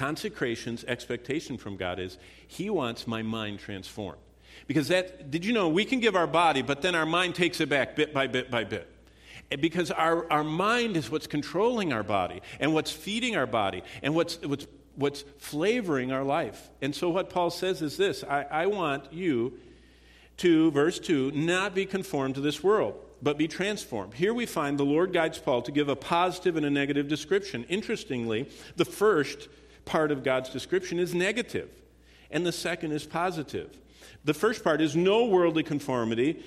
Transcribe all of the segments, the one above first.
Consecration's expectation from God is He wants my mind transformed. Because that, did you know, we can give our body, but then our mind takes it back bit by bit by bit. Because our, our mind is what's controlling our body and what's feeding our body and what's, what's, what's flavoring our life. And so, what Paul says is this I, I want you to, verse 2, not be conformed to this world but be transformed. Here we find the Lord guides Paul to give a positive and a negative description. Interestingly, the first part of God's description is negative, and the second is positive. The first part is no worldly conformity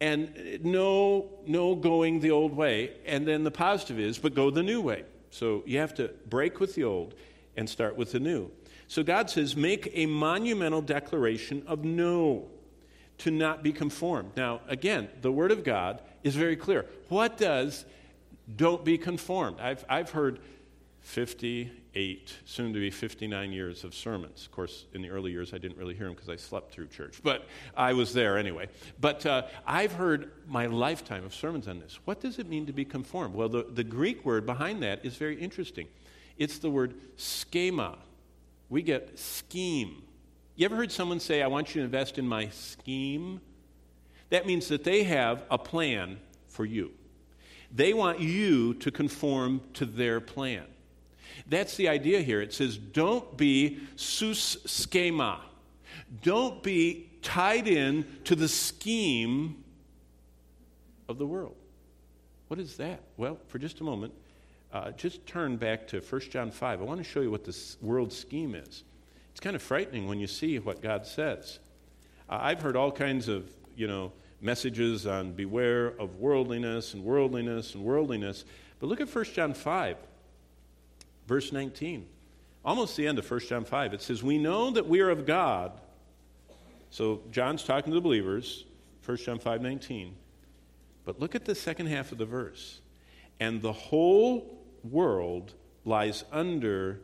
and no, no going the old way. And then the positive is, but go the new way. So you have to break with the old and start with the new. So God says, make a monumental declaration of no, to not be conformed. Now, again, the Word of God is very clear. What does don't be conformed? I've, I've heard 50, eight, soon to be 59 years of sermons. Of course, in the early years, I didn't really hear them because I slept through church, but I was there anyway. But uh, I've heard my lifetime of sermons on this. What does it mean to be conformed? Well, the, the Greek word behind that is very interesting. It's the word schema. We get scheme. You ever heard someone say, I want you to invest in my scheme? That means that they have a plan for you. They want you to conform to their plan. That's the idea here. It says, don't be sus schema. Don't be tied in to the scheme of the world. What is that? Well, for just a moment, uh, just turn back to 1 John 5. I want to show you what this world scheme is. It's kind of frightening when you see what God says. Uh, I've heard all kinds of, you know, messages on beware of worldliness and worldliness and worldliness. But look at 1 John 5. Verse 19, almost the end of 1 John 5, it says, We know that we are of God. So John's talking to the believers, 1 John 5 19. But look at the second half of the verse. And the whole world lies under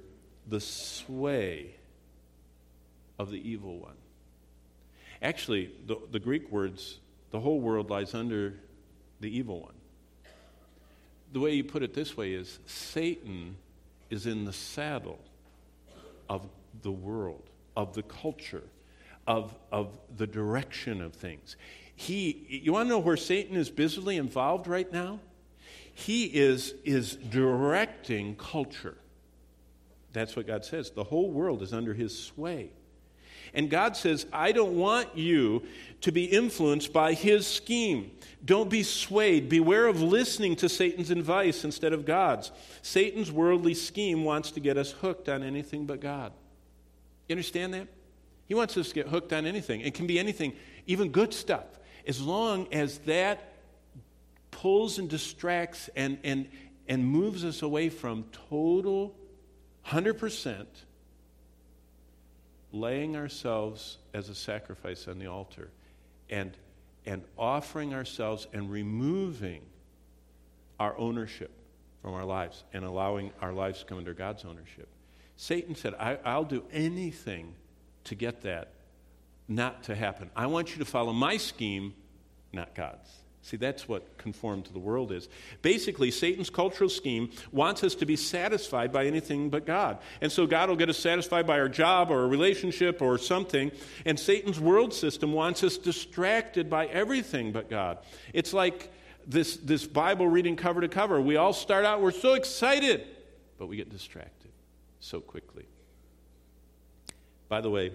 the sway of the evil one. Actually, the, the Greek words, the whole world lies under the evil one. The way you put it this way is Satan is in the saddle of the world, of the culture, of, of the direction of things. He, you want to know where Satan is busily involved right now? He is, is directing culture. That's what God says. The whole world is under his sway. And God says, I don't want you to be influenced by his scheme. Don't be swayed. Beware of listening to Satan's advice instead of God's. Satan's worldly scheme wants to get us hooked on anything but God. You understand that? He wants us to get hooked on anything. It can be anything, even good stuff, as long as that pulls and distracts and, and, and moves us away from total 100% laying ourselves as a sacrifice on the altar and, and offering ourselves and removing our ownership from our lives and allowing our lives to come under God's ownership. Satan said, I, will do anything to get that not to happen. I want you to follow my scheme, not God's. See, that's what conformed to the world is. Basically, Satan's cultural scheme wants us to be satisfied by anything but God. And so God will get us satisfied by our job or a relationship or something. And Satan's world system wants us distracted by everything but God. It's like this, this Bible reading cover to cover. We all start out, we're so excited, but we get distracted so quickly. By the way,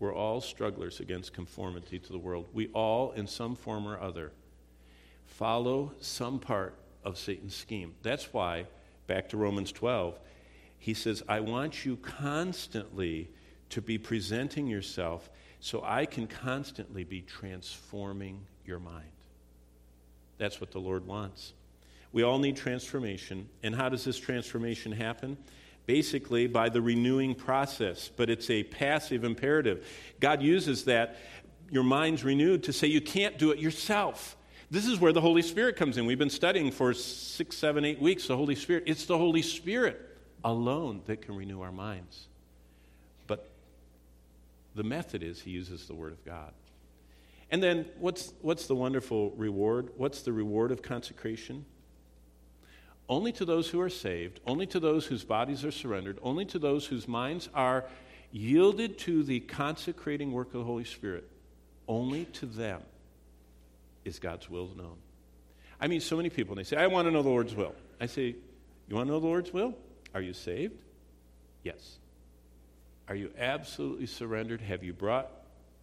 we're all strugglers against conformity to the world. We all, in some form or other, follow some part of Satan's scheme. That's why, back to Romans 12, he says, I want you constantly to be presenting yourself so I can constantly be transforming your mind. That's what the Lord wants. We all need transformation. And how does this transformation happen? Basically by the renewing process, but it's a passive imperative. God uses that, your mind's renewed, to say you can't do it yourself. This is where the Holy Spirit comes in. We've been studying for six, seven, eight weeks the Holy Spirit. It's the Holy Spirit alone that can renew our minds. But the method is He uses the Word of God. And then what's, what's the wonderful reward? What's the reward of consecration? Only to those who are saved, only to those whose bodies are surrendered, only to those whose minds are yielded to the consecrating work of the Holy Spirit, only to them is God's will known. I mean, so many people, and they say, I want to know the Lord's will. I say, You want to know the Lord's will? Are you saved? Yes. Are you absolutely surrendered? Have you brought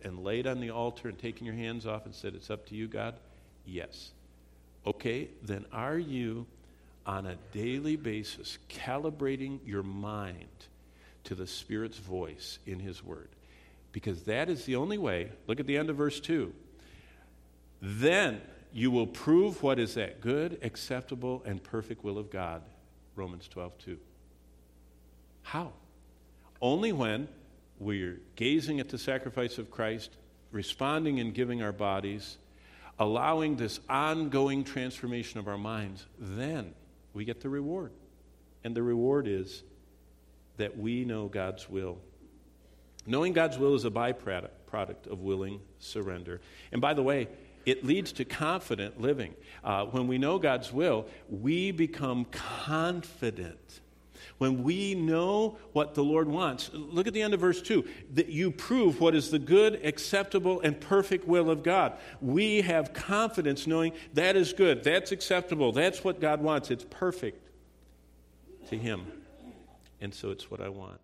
and laid on the altar and taken your hands off and said, It's up to you, God? Yes. Okay, then are you on a daily basis calibrating your mind to the Spirit's voice in His Word? Because that is the only way. Look at the end of verse 2. Then you will prove what is that good, acceptable, and perfect will of God. Romans 12, 2. How? Only when we're gazing at the sacrifice of Christ, responding and giving our bodies, allowing this ongoing transformation of our minds, then we get the reward. And the reward is that we know God's will. Knowing God's will is a byproduct of willing surrender. And by the way, it leads to confident living. Uh, when we know God's will, we become confident when we know what the Lord wants, look at the end of verse 2 that you prove what is the good, acceptable, and perfect will of God. We have confidence knowing that is good, that's acceptable, that's what God wants, it's perfect to Him. And so it's what I want.